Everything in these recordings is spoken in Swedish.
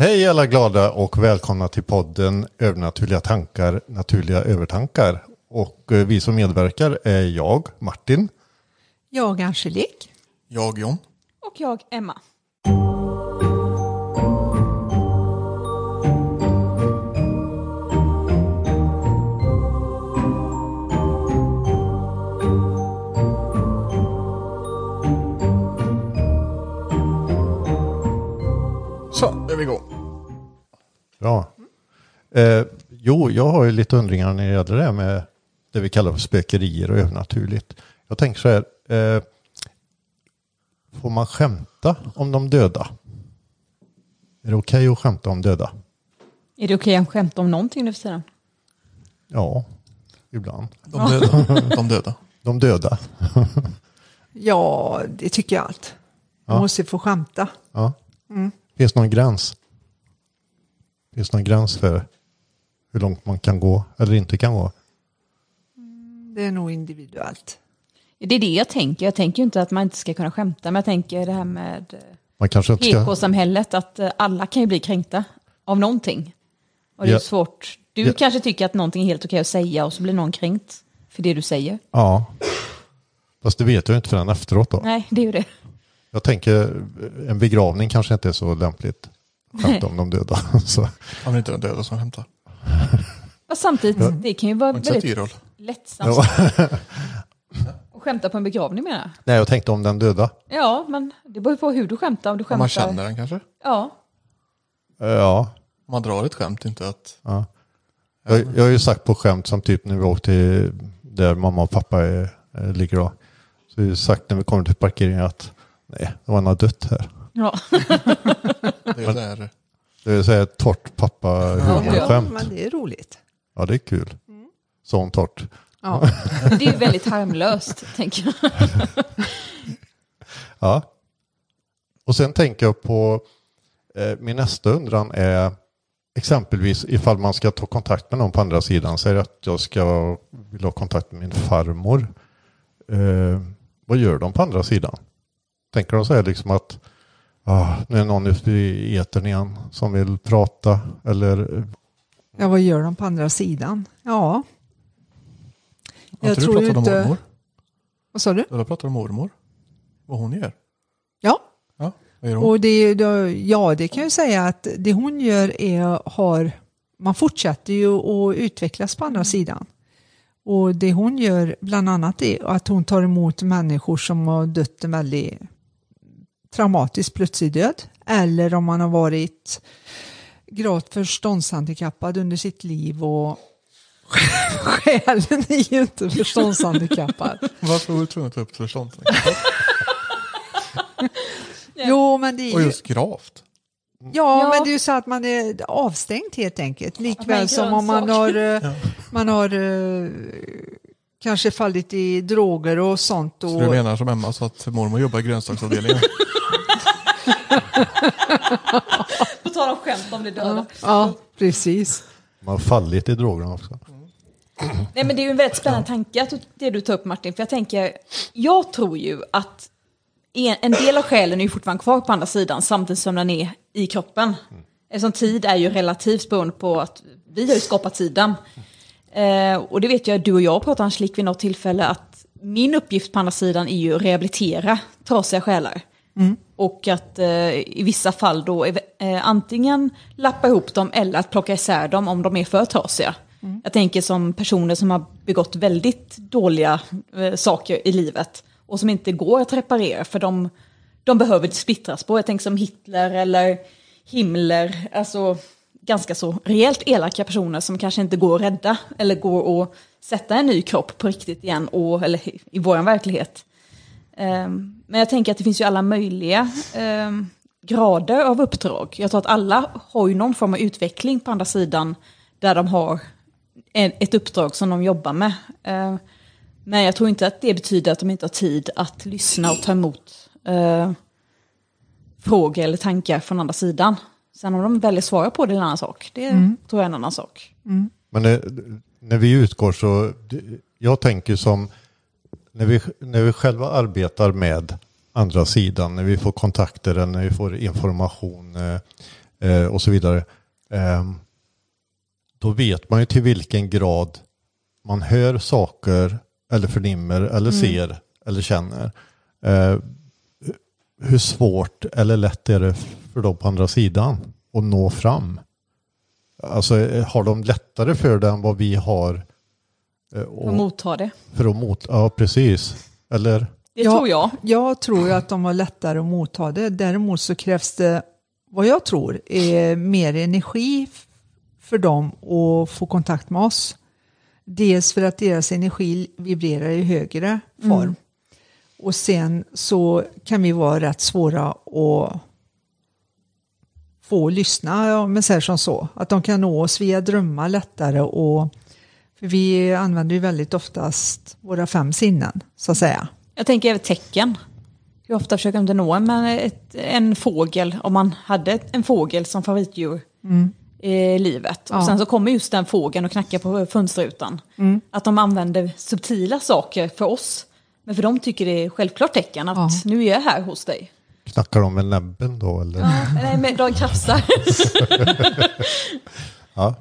Hej alla glada och välkomna till podden Övernaturliga tankar, naturliga övertankar. Och eh, vi som medverkar är jag, Martin. Jag Angelique. Jag John. Och jag, Emma. Så, är vi igång. Ja. Eh, jo, jag har ju lite undringar när det gäller det här med det vi kallar för spökerier och övernaturligt. Jag tänker så här. Eh, får man skämta om de döda? Är det okej att skämta om döda? Är det okej att skämta om någonting nu för tiden? Ja, ibland. De döda. De döda. De döda. Ja, det tycker jag allt. Man Ja. måste få skämta. Ja. Finns det någon gräns? Finns det någon gräns för hur långt man kan gå eller inte kan gå? Det är nog individuellt. Det är det jag tänker. Jag tänker inte att man inte ska kunna skämta, men jag tänker det här med eh, Man kanske inte ska... PK-samhället, att eh, alla kan ju bli kränkta av någonting. Och det är Ja. svårt. Du Ja. kanske tycker att någonting är helt okej att säga och så blir någon kränkt för det du säger. Ja. Fast det vet jag inte förrän efteråt då. Nej, det är ju det. Jag tänker en begravning kanske inte är så lämpligt. Skämta om de döda. Så, Om det inte är de döda som skämtar. Och samtidigt, det kan ju vara väldigt lättsamt. Och skämta på en begravning menar jag. nej, jag tänkte om den döda. Ja, men det beror ju på hur du skämtar. Om du skämtar. Om man känner den kanske. Ja. Eh, Ja. Om man drar ett skämt, inte att... ja. Jag, jag har ju sagt på skämt som typ när vi åkte till där mamma och pappa är, är, ligger då. Så jag har ju sagt när vi kommer till parkeringen att nej, det var något dött här. Ja. Det är där, Det vill säga ett torrt pappa humorskämt. men det är roligt. Ja, det är kul. Sånt torrt. Ja. Det är ju väldigt harmlöst, tänker jag. Ja. Och sen tänker jag på eh, min nästa undran är exempelvis ifall man ska ta kontakt med någon på andra sidan. Säg att jag ska vill ha kontakt med min farmor. Eh, vad gör de på andra sidan? Tänker de så här liksom att ah, nu är någon ute i etern igen som vill prata eller ja, vad gör de på andra sidan? Ja, Har Jag inte du tror pratat ju om inte- mormor? vad sa du? Du pratat om mormor? Vad hon gör? Ja, Ja, vad gör hon? och det, det, ja, det kan jag säga att det hon gör är har man fortsätter ju att utvecklas på andra sidan. Och det hon gör bland annat är att hon tar emot människor som har dött en väldigt traumatisk plötslig död. Eller om man har varit gravt förståndshandikappad under sitt liv och själen är ju inte förståndshandikappad. Varför var du tvungen att ta upp förstånd? Jo, men det är Och ju, just gravt. ja, Ja. men det är ju så att man är avstängd helt enkelt. Likväl som om man har, eh, man har eh, kanske fallit i droger och sånt. Och, Så du menar som Emma sa att mormor jobbar i grönsaksavdelningen? På tal om skämt om det döda. Ja, precis. man har fallit i drogerna också. Nej men det är ju en väldigt spännande tanke att det du tar upp Martin. För jag tänker, jag tror ju att en, en del av själen är ju fortfarande kvar på andra sidan samtidigt som den är i kroppen. Eftersom tid är ju relativt beroende på att vi har ju skapat tiden. Eh, och det vet jag, du och jag pratade Angelique vid något tillfälle att min uppgift på andra sidan är ju att rehabilitera trasiga själar. Och att eh, i vissa fall då eh, antingen lappa ihop dem eller att plocka isär dem om de är för trasiga. Jag tänker som personer som har begått väldigt dåliga eh, saker i livet och som inte går att reparera för de, de behöver splittras på. Jag tänker som Hitler eller Himmler, alltså ganska så rejält elaka personer som kanske inte går att rädda eller går att sätta en ny kropp på riktigt igen, och, eller i, vår verklighet. Um, Men jag tänker att det finns ju alla möjliga um, grader av uppdrag. Jag tror att alla har ju någon form av utveckling på andra sidan där de har en, ett uppdrag som de jobbar med. Ehm, Men jag tror inte att det betyder att de inte har tid att lyssna och ta emot uh, frågor eller tankar från andra sidan. Sen om de väljer svara på det är en annan sak. Det tror jag är en annan sak. Men det, när vi utgår så, jag tänker som när vi, när vi själva arbetar med andra sidan, när vi får kontakter eller när vi får information. eh, eh, och så vidare. Eh, då vet man ju till vilken grad man hör saker eller förnimmer eller ser eller känner. Eh, hur svårt eller lätt är det för dem på andra sidan att nå fram? Alltså eh, har de lättare för det än vad vi har eh, Och motta det. för att mot... Ja, precis. Eller? Det Ja. tror jag. Jag tror ju att de har lättare att motta det. Däremot så krävs det, vad jag tror, är mer energi för dem att få kontakt med oss. Dels för att deras energi vibrerar i högre form. Och sen så kan vi vara rätt svåra att få lyssna, ja, men så här som så. Att de kan nå oss via drömmar lättare och för vi använder ju väldigt oftast våra fem sinnen, så att säga. Jag tänker även tecken. Hur ofta försöker de nå en, men ett, en fågel, om man hade en fågel som favoritdjur i livet. Ja. Och sen så kommer just den fågeln och knackar på fönsterrutan. Att de använder subtila saker för oss. Men för dem tycker det är självklart tecken att Ja. nu är jag här hos dig. Knackar de med näbben då? Eller? Nej, men de krafsar. Ja.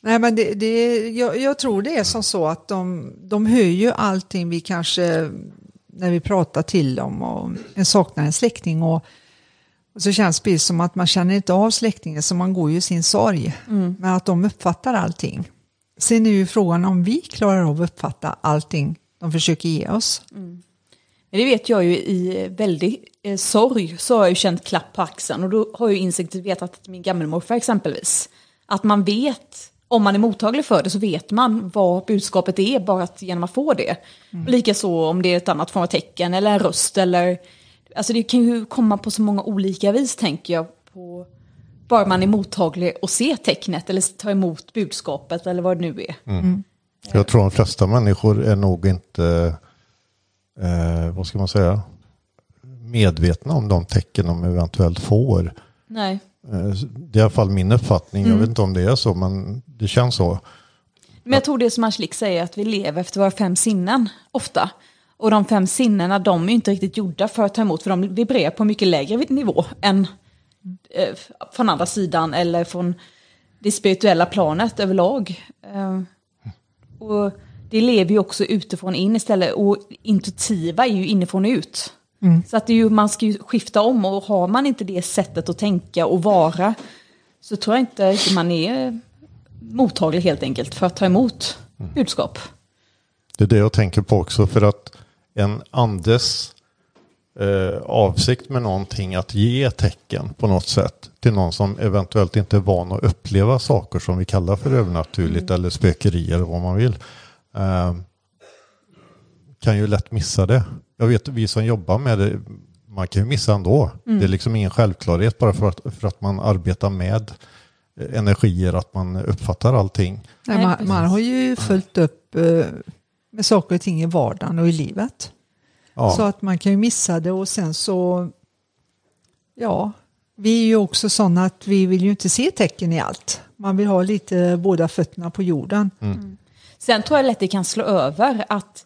Nej, men det, det, jag, jag tror det är som så att de, de hör ju allting vi kanske, när vi pratar till dem och en saknar en släkting och, och så känns det som att man känner inte av släktingen så man går ju i sin sorg. Men att de uppfattar allting. Sen är ju frågan om vi klarar av att uppfatta allting de försöker ge oss. Men det vet jag ju i väldigt eh, sorg så har jag ju känt klapp på axeln och då har jag ju insiktigt vetat att min gammelmorfar exempelvis. Att man vet, om man är mottaglig för det så vet man vad budskapet är bara att, genom att få det. Och Likaså om det är ett annat form av tecken eller en röst eller... Alltså det kan ju komma på så många olika vis tänker jag. På, bara man är mottaglig och ser tecknet eller tar emot budskapet eller vad det nu är. Jag tror de flesta människor är nog inte, eh, vad ska man säga, medvetna om de tecken de eventuellt får. Nej. Eh, det är i alla fall min uppfattning. Jag vet inte om det är så, men det känns så. Men jag tror det som Angelique säger, att vi lever efter våra fem sinnen ofta. Och de fem sinnena, de är inte riktigt gjorda för att ta emot, för de vibrerar på mycket lägre nivå än eh, från andra sidan eller från det spirituella planet överlag. Eh, och det lever ju också utifrån in istället, och intuitiva är ju inifrån och ut. Så att det är ju, man ska ju skifta om och har man inte det sättet att tänka och vara så tror jag inte riktigt man är mottaglig helt enkelt för att ta emot budskap. Det är det jag tänker på också för att en andes eh, avsikt med någonting att ge tecken på något sätt till någon som eventuellt inte är van att uppleva saker som vi kallar för övernaturligt eller spökeri eller vad man vill. Eh, kan ju lätt missa det. Jag vet vi som jobbar med det, man kan ju missa ändå. Det är liksom ingen självklarhet bara för att, för att man arbetar med energier, att man uppfattar allting. Nej, man, man har ju följt upp eh, med saker och ting i vardagen och i livet. Ja. Så att man kan ju missa det och sen så, ja, vi är ju också sådana att vi vill ju inte se tecken i allt. Man vill ha lite båda fötterna på jorden. Sen tror jag lätt det kan slå över att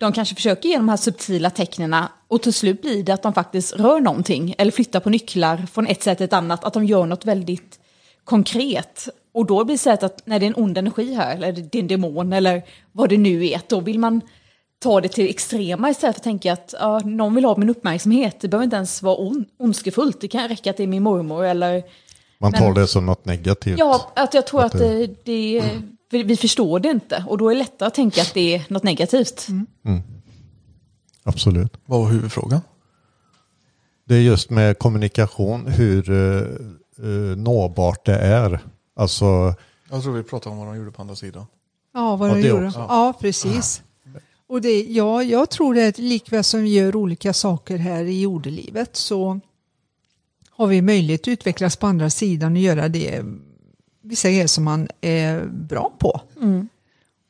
de kanske försöker ge de här subtila tecknena och till slut blir det att de faktiskt rör någonting eller flyttar på nycklar från ett sätt till ett annat, att de gör något väldigt konkret. Och då blir det så att när det är en ond energi här, eller det är en demon eller vad det nu är, då vill man ta det till extrema istället för att tänka att ja, någon vill ha min uppmärksamhet. Det behöver inte ens vara on- ondskefullt, det kan räcka att det är min mormor eller Man tar Men- det som något negativt. Ja, att jag tror Att att, det- det, det, vi vi förstår det inte och då är det lättare att tänka att det är något negativt. Absolut. Vad var huvudfrågan? Det är just med kommunikation, hur eh, nåbart det är. Alltså, Jag tror vi pratade om vad de gjorde på andra sidan. Ja, vad Ja, de det gjorde. Ja, precis. Och det, ja, jag tror det är likväl som vi gör olika saker här i jordelivet så har vi möjlighet att utvecklas på andra sidan och göra det vissa grejer som man är bra på.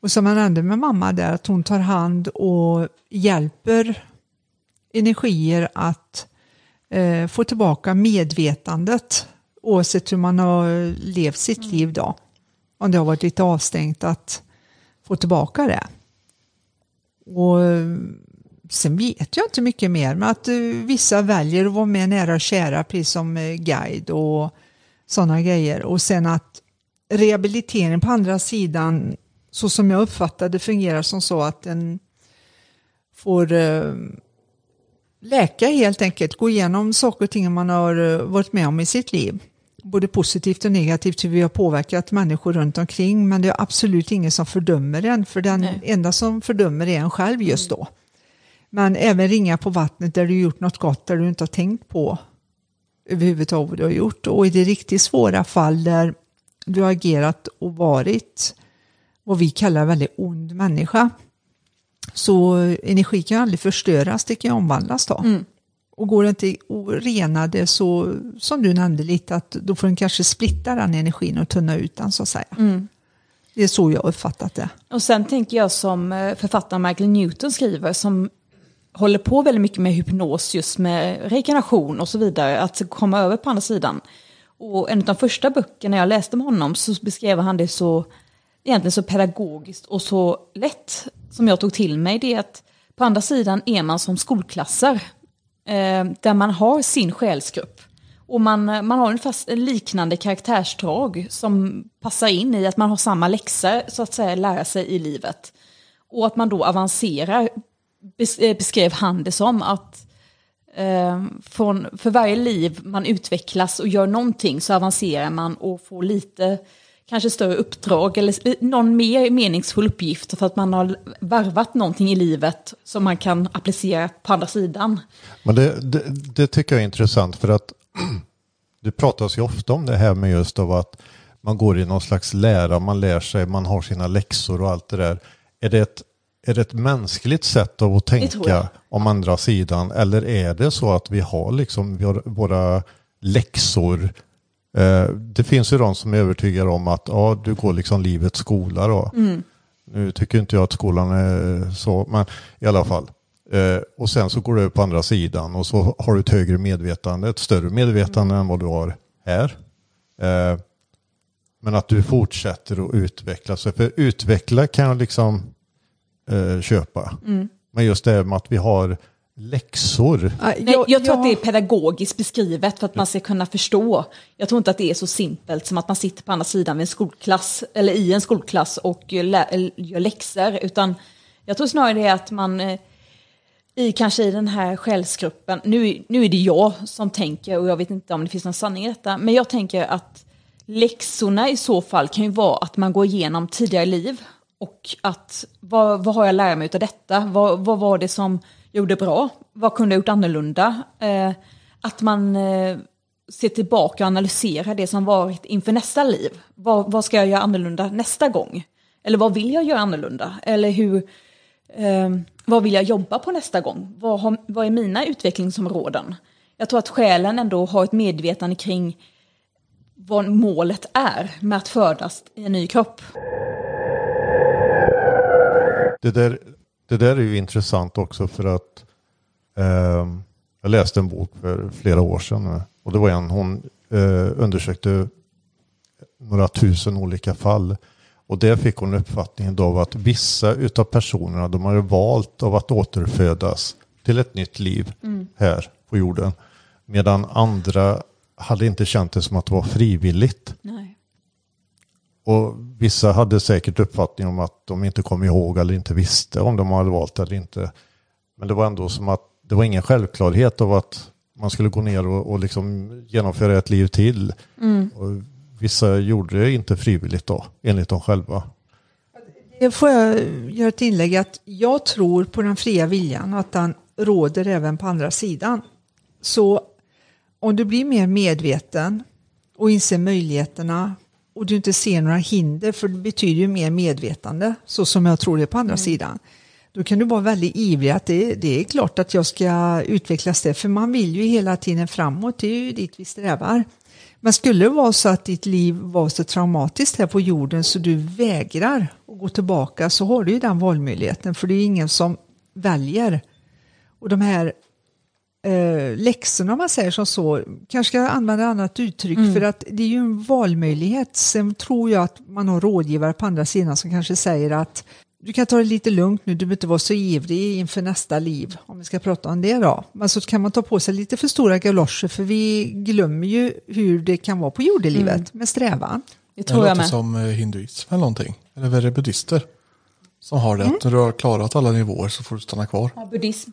Och som man hände med mamma där, att hon tar hand och hjälper energier att eh, få tillbaka medvetandet oavsett hur man har levt sitt liv då. Om det har varit lite avstängt att få tillbaka det. Och sen vet jag inte mycket mer, men att eh, vissa väljer att vara med nära och kära, precis som eh, guide och sådana grejer. Och sen att rehabilitering på andra sidan, så som jag uppfattade fungerar som så att en får eh, läka helt enkelt, gå igenom saker och ting man har eh, varit med om i sitt liv. Både positivt och negativt hur vi har påverkat människor runt omkring men det är absolut ingen som fördömer en för den Nej. enda som fördömer är en själv just då. Men även ringa på vattnet där du gjort något gott där du inte har tänkt på överhuvudtaget vad du har gjort. Och i det riktigt svåra fall där du har agerat och varit vad vi kallar väldigt ond människa. Så energi kan aldrig förstöras, det kan omvandlas då. Mm. Och går det inte att rena det så, som du nämnde lite, att då får den kanske splitta den energin och tunna ut den så att säga. Mm. Det är så jag har uppfattat det. Och sen tänker jag som eh, författaren Michael Newton skriver, som håller på väldigt mycket med hypnos, just med regeneration och så vidare, att komma över på andra sidan. Och en av de första böckerna jag läste med honom så beskrev han det så, egentligen så pedagogiskt och så lätt som jag tog till mig, det är att på andra sidan är man som skolklasser, eh, där man har sin själsgrupp. Och man, man har ungefär en liknande karaktärsdrag som passar in i att man har samma läxor så att säga lära sig i livet. Och att man då avancerar, eh, beskrev han det som, att eh, från, för varje liv man utvecklas och gör någonting så avancerar man och får lite kanske större uppdrag eller eh, någon mer meningsfull uppgift för att man har varvat någonting i livet som man kan applicera på andra sidan. Men det, det, det tycker jag är intressant för att det pratas ju ofta om det här med just av att man går i någon slags lära, man lär sig, man har sina läxor och allt det där. Är det ett, är det ett mänskligt sätt att tänka om andra sidan eller är det så att vi har liksom vi har våra läxor Eh, Det finns ju de som är övertygade om att ja, du går liksom livets skola då. Nu tycker inte jag att skolan är så, men i alla fall. Eh, och sen så går du över på andra sidan och så har du ett högre medvetande, ett större medvetande än vad du har här. Eh, men att du fortsätter att utveckla sig. För utveckla kan jag liksom eh, köpa. Men just det med att vi har läxor. Nej, jag, tror att det är pedagogiskt beskrivet för att man ska kunna förstå. Jag tror inte att det är så simpelt som att man sitter på andra sidan vid en skolklass eller i en skolklass och gör läxor. Utan jag tror snarare det är att man eh, i kanske i den här själsgruppen, nu, nu är det jag som tänker och jag vet inte om det finns någon sanning i detta, men jag tänker att läxorna i så fall kan ju vara att man går igenom tidigare liv och att vad, vad har jag lärt mig av detta? Vad, vad var det som gjorde bra? Vad kunde jag gjort annorlunda? Eh, att man eh, ser tillbaka och analyserar det som varit inför nästa liv. Vad, vad ska jag göra annorlunda nästa gång? Eller vad vill jag göra annorlunda? Eller hur, eh, vad vill jag jobba på nästa gång? Vad, har, vad är mina utvecklingsområden? Jag tror att själen ändå har ett medvetande kring vad målet är med att födas i en ny kropp. Det där, det där är ju intressant också för att ehm, jag läste en bok för flera år sedan och det var en, hon eh, undersökte några tusen olika fall och där fick hon uppfattningen då av att vissa utav personerna de har ju valt av att återfödas till ett nytt liv här på jorden medan andra hade inte känt det som att det var frivilligt. Nej. Och vissa hade säkert uppfattning om att de inte kom ihåg eller inte visste om de hade valt eller inte. Men det var ändå som att det var ingen självklarhet av att man skulle gå ner och, och liksom genomföra ett liv till. Och vissa gjorde det inte frivilligt då, enligt dem själva. Får jag göra ett inlägg att jag tror på den fria viljan, att den råder även på andra sidan. Så om du blir mer medveten och inser möjligheterna och du inte ser några hinder, för det betyder ju mer medvetande, så som jag tror det är på andra sidan. Då kan du vara väldigt ivrig att det, det är klart att jag ska utvecklas det, för man vill ju hela tiden framåt, det är ju dit vi strävar. Men skulle det vara så att ditt liv var så traumatiskt här på jorden så du vägrar att gå tillbaka så har du ju den valmöjligheten för det är ingen som väljer. Och de här eh, läxorna om man säger som så, kanske ska jag använda ett annat uttryck för att det är ju en valmöjlighet. Sen tror jag att man har rådgivare på andra sidan som kanske säger att du kan ta det lite lugnt nu, du behöver inte vara så ivrig inför nästa liv, om vi ska prata om det då. Men så kan man ta på sig lite för stora galoscher, för vi glömmer ju hur det kan vara på jordelivet Mm. med strävan. Det Det tror jag låter med. som eh, hinduism eller någonting. Eller är det buddister? Som har Mm. det att när du har klarat alla nivåer så får du stanna kvar. Ja, buddhism.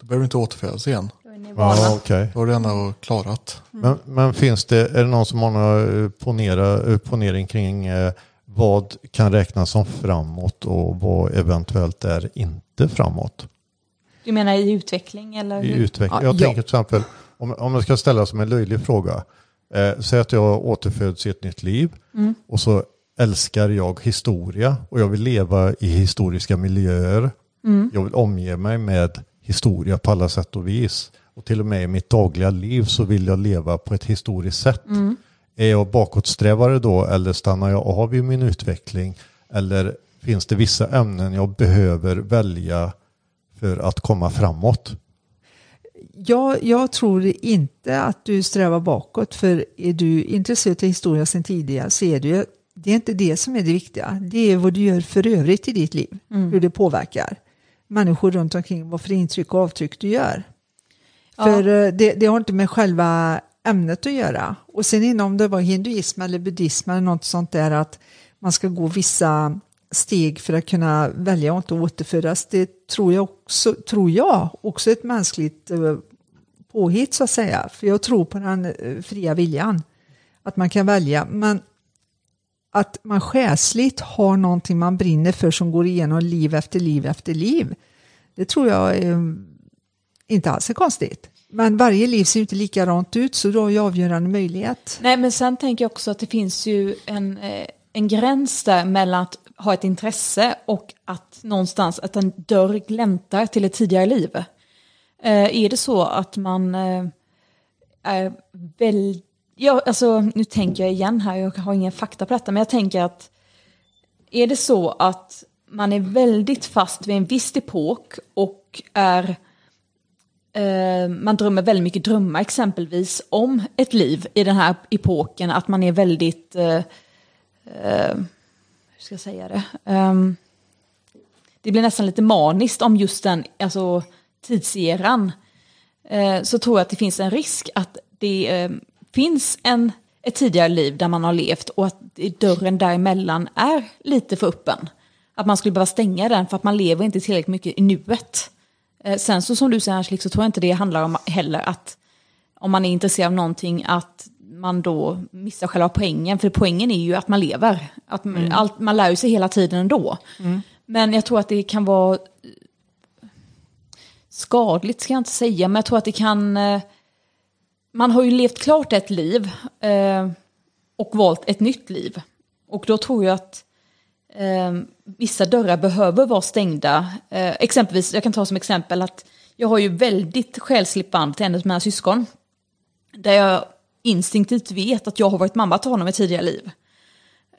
Då behöver du inte återfödas igen. Nirvana. Ja, okej. Då har du ändå klarat. Men, men finns det, är det någon som har några eh, ponera, eh, ponering kring eh, vad kan räknas som framåt och vad eventuellt är inte framåt Du menar i utveckling eller? i utveckling? Ja, Jag ja. tänker till exempel, om, om jag ska ställa som en löjlig fråga, eh, säg att jag återföds i ett nytt liv och så älskar jag historia och jag vill leva i historiska miljöer. Jag vill omge mig med historia på alla sätt och vis. Och till och med i mitt dagliga liv så vill jag leva på ett historiskt sätt. Är jag bakåtsträvare då eller stannar jag av i min utveckling? Eller finns det vissa ämnen jag behöver välja för att komma framåt? Jag, jag tror inte att du strävar bakåt, för är du intresserad av historia sedan tidigare så är det ju det är inte det som är det viktiga. Det är vad du gör för övrigt i ditt liv, hur det påverkar människor runt omkring, vad för intryck och avtryck du gör. För eh, det, det har inte med själva ämnet att göra. Och sen inom det var hinduism eller buddhism eller något sånt där att man ska gå vissa steg för att kunna välja och inte återföras. Det tror jag också, tror jag, också ett mänskligt eh, påhitt så att säga. För jag tror på den eh, fria viljan. Att man kan välja. Men att man själsligt har någonting man brinner för som går igenom liv efter liv efter liv. Det tror jag är mm, inte alls är konstigt. Men varje liv ser ju inte likadant ut så du har ju avgörande möjlighet. Nej, men sen tänker jag också att det finns ju en, eh, en gräns där mellan att ha ett intresse och att någonstans att en dörr gläntar till ett tidigare liv. Eh, är det så att man eh, är väl... Ja, alltså, nu tänker jag igen här, jag har ingen fakta på detta, men jag tänker att är det så att man är väldigt fast vid en viss epok och är eh, Eh, man drömmer väldigt mycket drömmar exempelvis om ett liv i den här epoken, att man är väldigt, eh, eh, hur ska jag säga det, um, det blir nästan lite maniskt om just den alltså, tidseran, eh, så tror jag att det finns en risk att det eh, finns en, ett tidigare liv där man har levt och att dörren däremellan är lite för öppen. Att man skulle behöva stänga den för att man lever inte tillräckligt mycket i nuet. Eh, Sen så som du säger Angelique så tror jag inte det handlar om heller att om man är intresserad av någonting att man då missar själva poängen. För poängen är ju att man lever. Att man, allt, man lär sig hela tiden ändå. Men jag tror att det kan vara eh, skadligt ska jag inte säga, men jag tror att det kan... eh, Man har ju levt klart ett liv och valt ett nytt liv. Och då tror jag att eh, vissa dörrar behöver vara stängda. Eh, exempelvis, jag kan ta som exempel att jag har ju väldigt själsligt band till en av mina syskon. Där jag instinktivt vet att jag har varit mamma till honom i tidigare liv.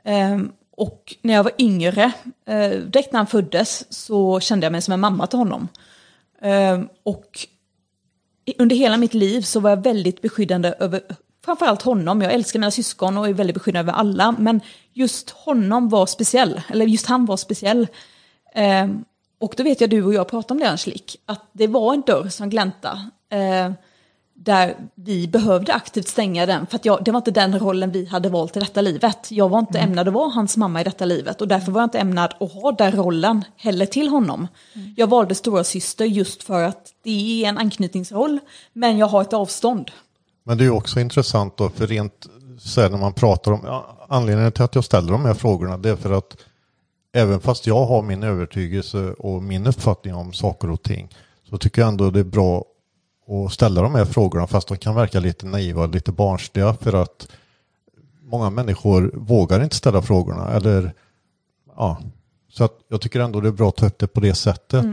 Eh, och när jag var yngre, eh, direkt när han föddes, så kände jag mig som en mamma till honom. Ehm, och under hela mitt liv så var jag väldigt beskyddande över framförallt honom. Jag älskar mina syskon och är väldigt beskyddande över alla. Men just honom var speciell, eller just han var speciell. Ehm, och då vet jag du och jag pratade om det Angelique, att det var en dörr som gläntade. Eh, där vi behövde aktivt stänga den, för att jag, det var inte den rollen vi hade valt i detta livet. Jag var inte ämnad att vara hans mamma i detta livet och därför var jag inte ämnad att ha den rollen heller till honom. Jag valde stora syster just för att det är en anknytningsroll, men jag har ett avstånd. Men det är också intressant då, för rent så här när man pratar om, ja, anledningen till att jag ställer de här frågorna det är för att även fast jag har min övertygelse och min uppfattning om saker och ting så tycker jag ändå det är bra att ställa de här frågorna fast de kan verka lite naiva, lite barnsliga för att många människor vågar inte ställa frågorna eller ja, så att jag tycker ändå det är bra att ta upp det på det sättet.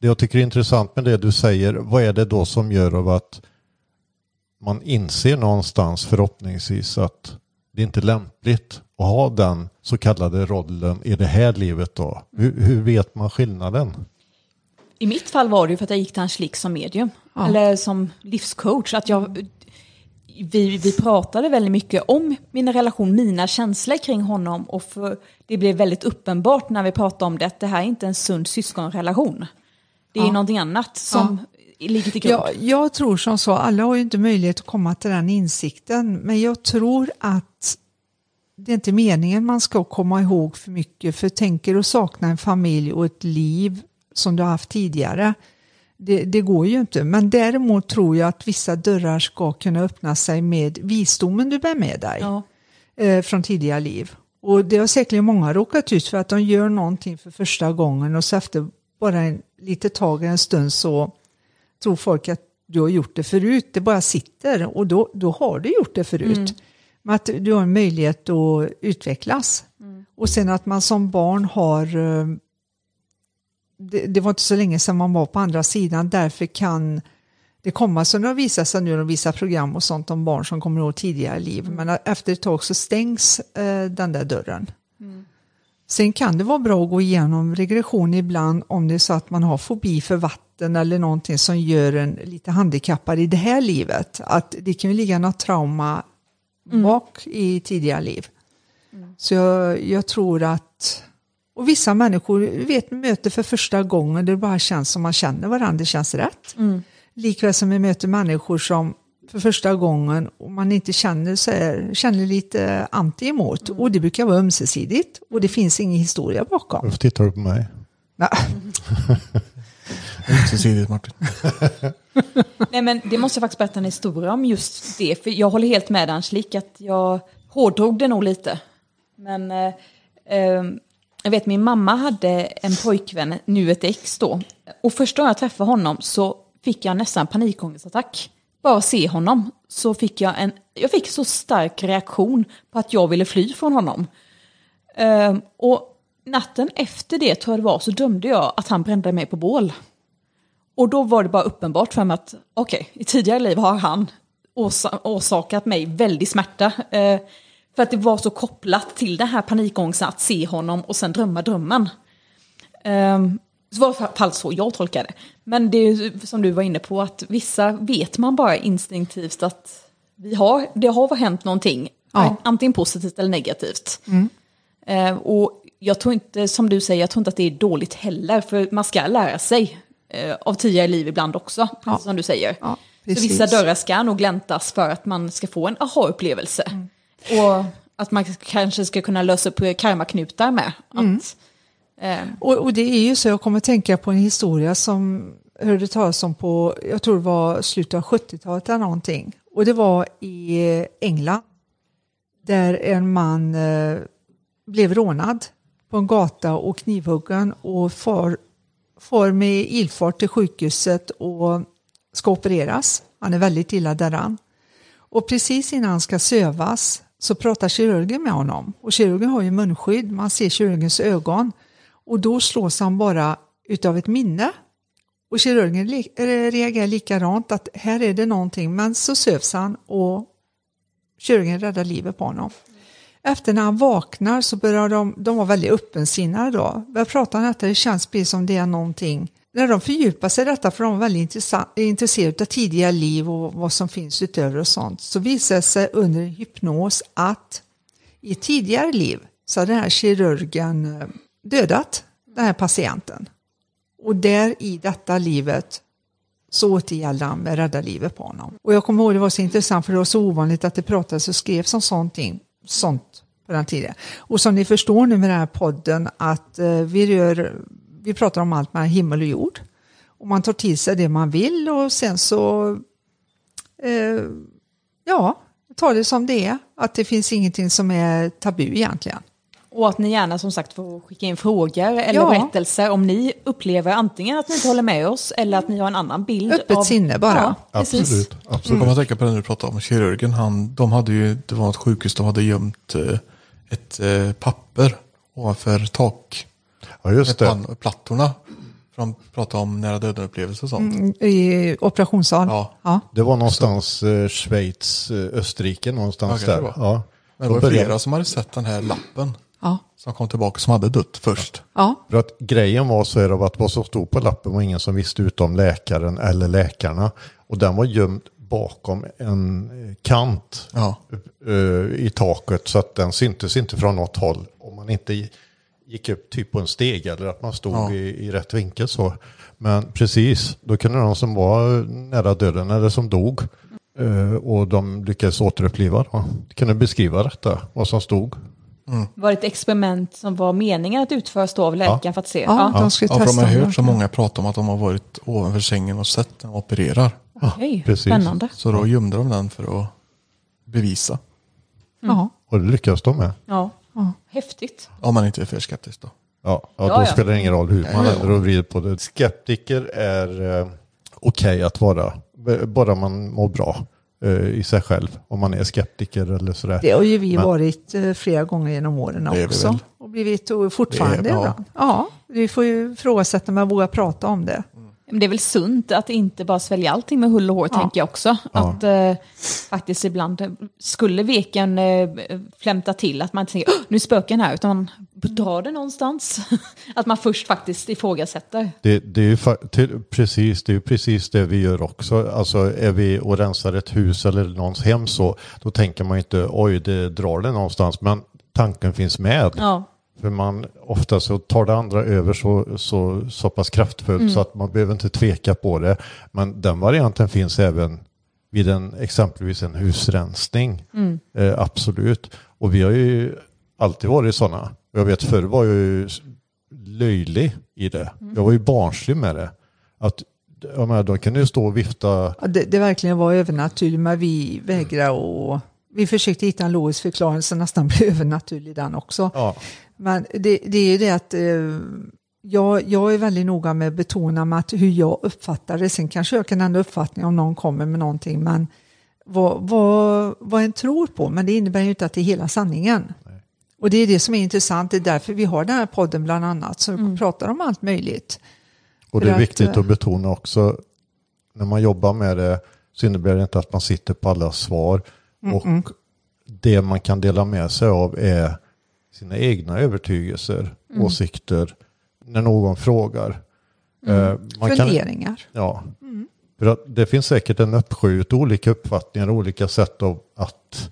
Det jag tycker är intressant med det du säger, vad är det då som gör av att man inser någonstans förhoppningsvis att det inte är lämpligt att ha den så kallade rollen i det här livet då. Hur, hur vet man skillnaden? I mitt fall var det ju för att jag gick till Angelique som medium, Ja. eller som livscoach. Att jag, vi, vi pratade väldigt mycket om min relation, mina känslor kring honom och för, det blev väldigt uppenbart när vi pratade om det att det här är inte en sund syskonrelation. Det är Ja. någonting annat som ligger till grund. Jag, jag tror som så, alla har ju inte möjlighet att komma till den insikten, men jag tror att det är inte meningen man ska komma ihåg för mycket, för tänker du sakna en familj och ett liv som du har haft tidigare, det, det går ju inte. Men däremot tror jag att vissa dörrar ska kunna öppna sig med visdomen du bär med dig Ja. eh, från tidigare liv. Och det har säkerligen många råkat ut för att de gör någonting för första gången och så efter bara en litet tag, en stund så tror folk att du har gjort det förut. Det bara sitter och då, då har du gjort det förut. Men att du har en möjlighet att utvecklas. Och sen att man som barn har eh, det, det var inte så länge sedan man var på andra sidan, därför kan det komma, som det har visat sig nu de visar program och sånt om barn som kommer ihåg tidigare liv, men efter ett tag så stängs eh, den där dörren. Sen kan det vara bra att gå igenom regression ibland om det är så att man har fobi för vatten eller någonting som gör en lite handikappad i det här livet. Att det kan ju ligga något trauma bak i tidigare liv. Så jag, jag tror att, och vissa människor vet, möter för första gången det bara känns som man känner varandra, det känns rätt. Likväl som vi möter människor som för första gången och man inte känner, så här, känner lite anti emot. Och det brukar vara ömsesidigt och det finns ingen historia bakom. Varför tittar du på mig? Nej. Ömsesidigt Martin. Nej men det måste jag faktiskt berätta en historia om just det, för jag håller helt med Angelique att jag hårdrog det nog lite. Men eh, eh, jag vet min mamma hade en pojkvän, nu ett ex då, och första gången jag träffade honom så fick jag nästan panikångestattack. Bara att se honom så fick jag en, jag fick så stark reaktion på att jag ville fly från honom. Eh, och natten efter det tror jag det var så dömde jag att han brände mig på bål. Och då var det bara uppenbart för mig att okej, i tidigare liv har han orsakat mig väldig smärta. Eh, för att det var så kopplat till den här panikångesten att se honom och sen drömma drömmen. Eh, så var det fall så jag tolkade det. Men det är som du var inne på att vissa vet man bara instinktivt att vi har, det har hänt någonting. Ja. Antingen positivt eller negativt. Eh, och jag tror inte, som du säger, jag tror inte att det är dåligt heller. För man ska lära sig eh, av tidigare liv ibland också, Ja. som du säger. Ja, så vissa dörrar ska nog gläntas för att man ska få en aha-upplevelse. Och att man kanske ska kunna lösa upp karmaknutar med. Att, eh, Och, och det är ju så, jag kommer tänka på en historia som jag hörde talas om på, jag tror det var slutet av 70-talet eller någonting. Och det var i England. Där en man eh, blev rånad på en gata och knivhuggen och far, far med ilfart till sjukhuset och ska opereras. Han är väldigt illa däran. Och precis innan han ska sövas så pratar kirurgen med honom. Och kirurgen har ju munskydd, man ser kirurgens ögon. Och då slås han bara utav ett minne. Och kirurgen reagerar likadant att här är det någonting, men så sövs han och kirurgen räddar livet på honom. Efter när han vaknar så börjar de, de var väldigt öppensinnade då, börjar prata om detta, det känns precis som det är någonting. När de fördjupar sig i detta, för de var väldigt intresserade av tidigare liv och vad som finns utöver och sånt, så visar det sig under hypnos att i ett tidigare liv så hade den här kirurgen eh, dödat den här patienten. Och där i detta livet så återgällde han med rädda livet på honom. Och jag kommer ihåg det var så intressant för det var så ovanligt att det pratades och skrevs om sånt, sånt på den tiden. Och som ni förstår nu med den här podden att eh, vi, rör, vi pratar om allt mellan himmel och jord. Och man tar till sig det man vill och sen så eh, ja, ta det som det är. Att det finns ingenting som är tabu egentligen och att ni gärna som sagt får skicka in frågor eller Ja. berättelser om ni upplever antingen att ni inte håller med oss eller att ni har en annan bild. Öppet av, sinne bara. Ja. Absolut. Så absolut. kommer jag tänka på det när du pratade om kirurgen. Han, de hade ju, det var ett sjukhus, de hade gömt eh, ett eh, papper ovanför tak. Ja, just det. Plattorna. För de pratade om nära döden-upplevelser och sånt. Mm, I operationssal. Ja. ja. Det var någonstans eh, Schweiz, eh, Österrike någonstans det där. var. Ja. Men De det var började- flera som hade sett den här lappen. Ja. Som kom tillbaka som hade dött först. Ja. För att grejen var så är det att vad som stod på lappen var ingen som visste utom läkaren eller läkarna. Och den var gömd bakom en eh, kant Ja. eh, i taket så att den syntes inte från något håll. Om man inte gick upp typ på en steg eller att man stod Ja. i, i rätt vinkel så. Men precis, då kunde de som var nära döden eller som dog eh, och de lyckades återuppliva då, kunde beskriva detta, vad som stod. Var det ett experiment som var meningen att utföras då av läkaren för att se? Ja, de skulle Ja, för de har hört så de- många prata om att de har varit ovanför sängen och sett den opererar. Okej, precis. spännande. Så då gömde de den för att bevisa. Ja. Och det lyckades de med. Ja. Häftigt. Om man inte är för skeptisk då. Ja, ja, Ja, då ja. spelar det ingen roll hur man vänder och vrider på det. Skeptiker är eh, okej att vara, bara man mår bra i sig själv. Om man är skeptiker eller sådär. Det har ju vi Men- varit eh, flera gånger genom åren också. Och blivit och fortfarande Det är- ja. Ja, vi får ju ifrågasätta men våga prata om det. Men det är väl sunt att inte bara svälja allting med hull och hår, Ja. tänker jag också. Att eh, faktiskt ibland eh, skulle veken eh, flämta till, att man inte tänker "Åh, nu är spöken här, utan man drar det någonstans. att man först faktiskt ifrågasätter. Det, det är ju till, precis, det är ju precis det vi gör också. Alltså är vi och rensar ett hus eller någons hem så, då tänker man ju inte oj, det drar det någonstans. Men tanken finns med. Ja. För man ofta så tar det andra över så, så, så pass kraftfullt så att man behöver inte tveka på det. Men den varianten finns även vid en, exempelvis en husrensning. Eh, absolut. Och vi har ju alltid varit sådana. Jag vet förr var jag ju löjlig i det. Jag var ju barnslig med det. Att, jag menar, de kunde ju stå och vifta. Ja, det, det verkligen var övernaturligt men vi vägrade och vi försökte hitta en logisk förklaring som nästan blev övernaturlig den också. Ja, Men det, det är ju det att eh, jag, jag är väldigt noga med att betona med att hur jag uppfattar det. Sen kanske jag kan ändra uppfattning om någon kommer med någonting. Men vad, vad, vad en tror på, men det innebär ju inte att det är hela sanningen. Och det är det som är intressant, det är därför vi har den här podden bland annat, så vi pratar om allt möjligt. Och det är viktigt eh, att betona också, när man jobbar med det så innebär det inte att man sitter på alla svar. Och det man kan dela med sig av är sina egna övertygelser, Mm. åsikter, när någon frågar. Eh, Man kan, Funderingar. ja, för att det finns säkert en uppsjö olika uppfattningar, olika sätt av att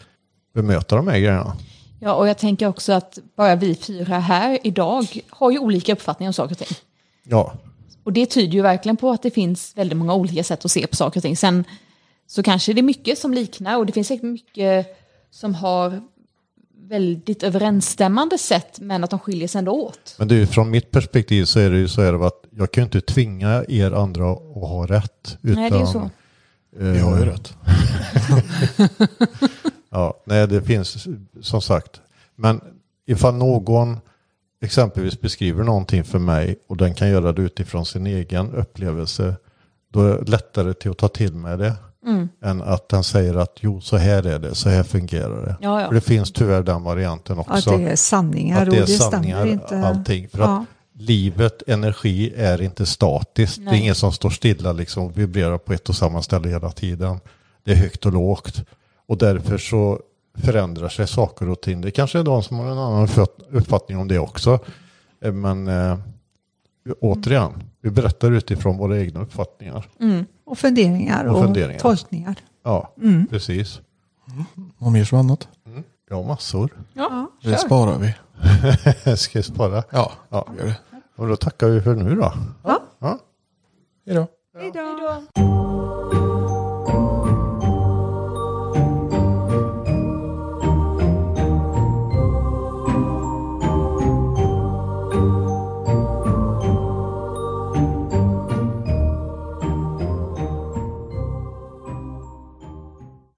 bemöta de här grejerna. Ja, och jag tänker också att bara vi fyra här idag har ju olika uppfattningar om saker och ting. Ja, Och det tyder ju verkligen på att det finns väldigt många olika sätt att se på saker och ting. Sen så kanske det är mycket som liknar och det finns säkert mycket som har väldigt överensstämmande sätt men att de skiljer sig ändå åt. men ju, från mitt perspektiv så är det ju så här att jag kan ju inte tvinga er andra att ha rätt. Utan, Nej, det är så. Vi har ju rätt. Ja, nej det finns som sagt. Men ifall någon exempelvis beskriver någonting för mig och den kan göra det utifrån sin egen upplevelse. Då är det lättare till att ta till mig det. Mm. Än att den säger att jo så här är det, så här fungerar det. Ja, ja. För det finns tyvärr den varianten Att också. det är sanningar att det är och det sanningar, stämmer inte. allting. För Ja. att livet, energi är inte statiskt. Det är Nej. inget som står stilla liksom och vibrerar på ett och samma ställe hela tiden. Det är högt och lågt. Och därför så förändrar sig saker och ting. Det kanske är de som har en annan uppfatt- uppfattning om det också. Eh, Men eh, återigen, vi berättar utifrån våra egna uppfattningar. Och funderingar Och och, funderingar. tolkningar. Ja, precis. Något mer som annat? Ja, massor. Ja, Det kör. sparar vi. Ska jag spara? Ja, Ja. gör det. Och då tackar vi för nu då. Ja. Ja. Hej då. Hej då. Hej då.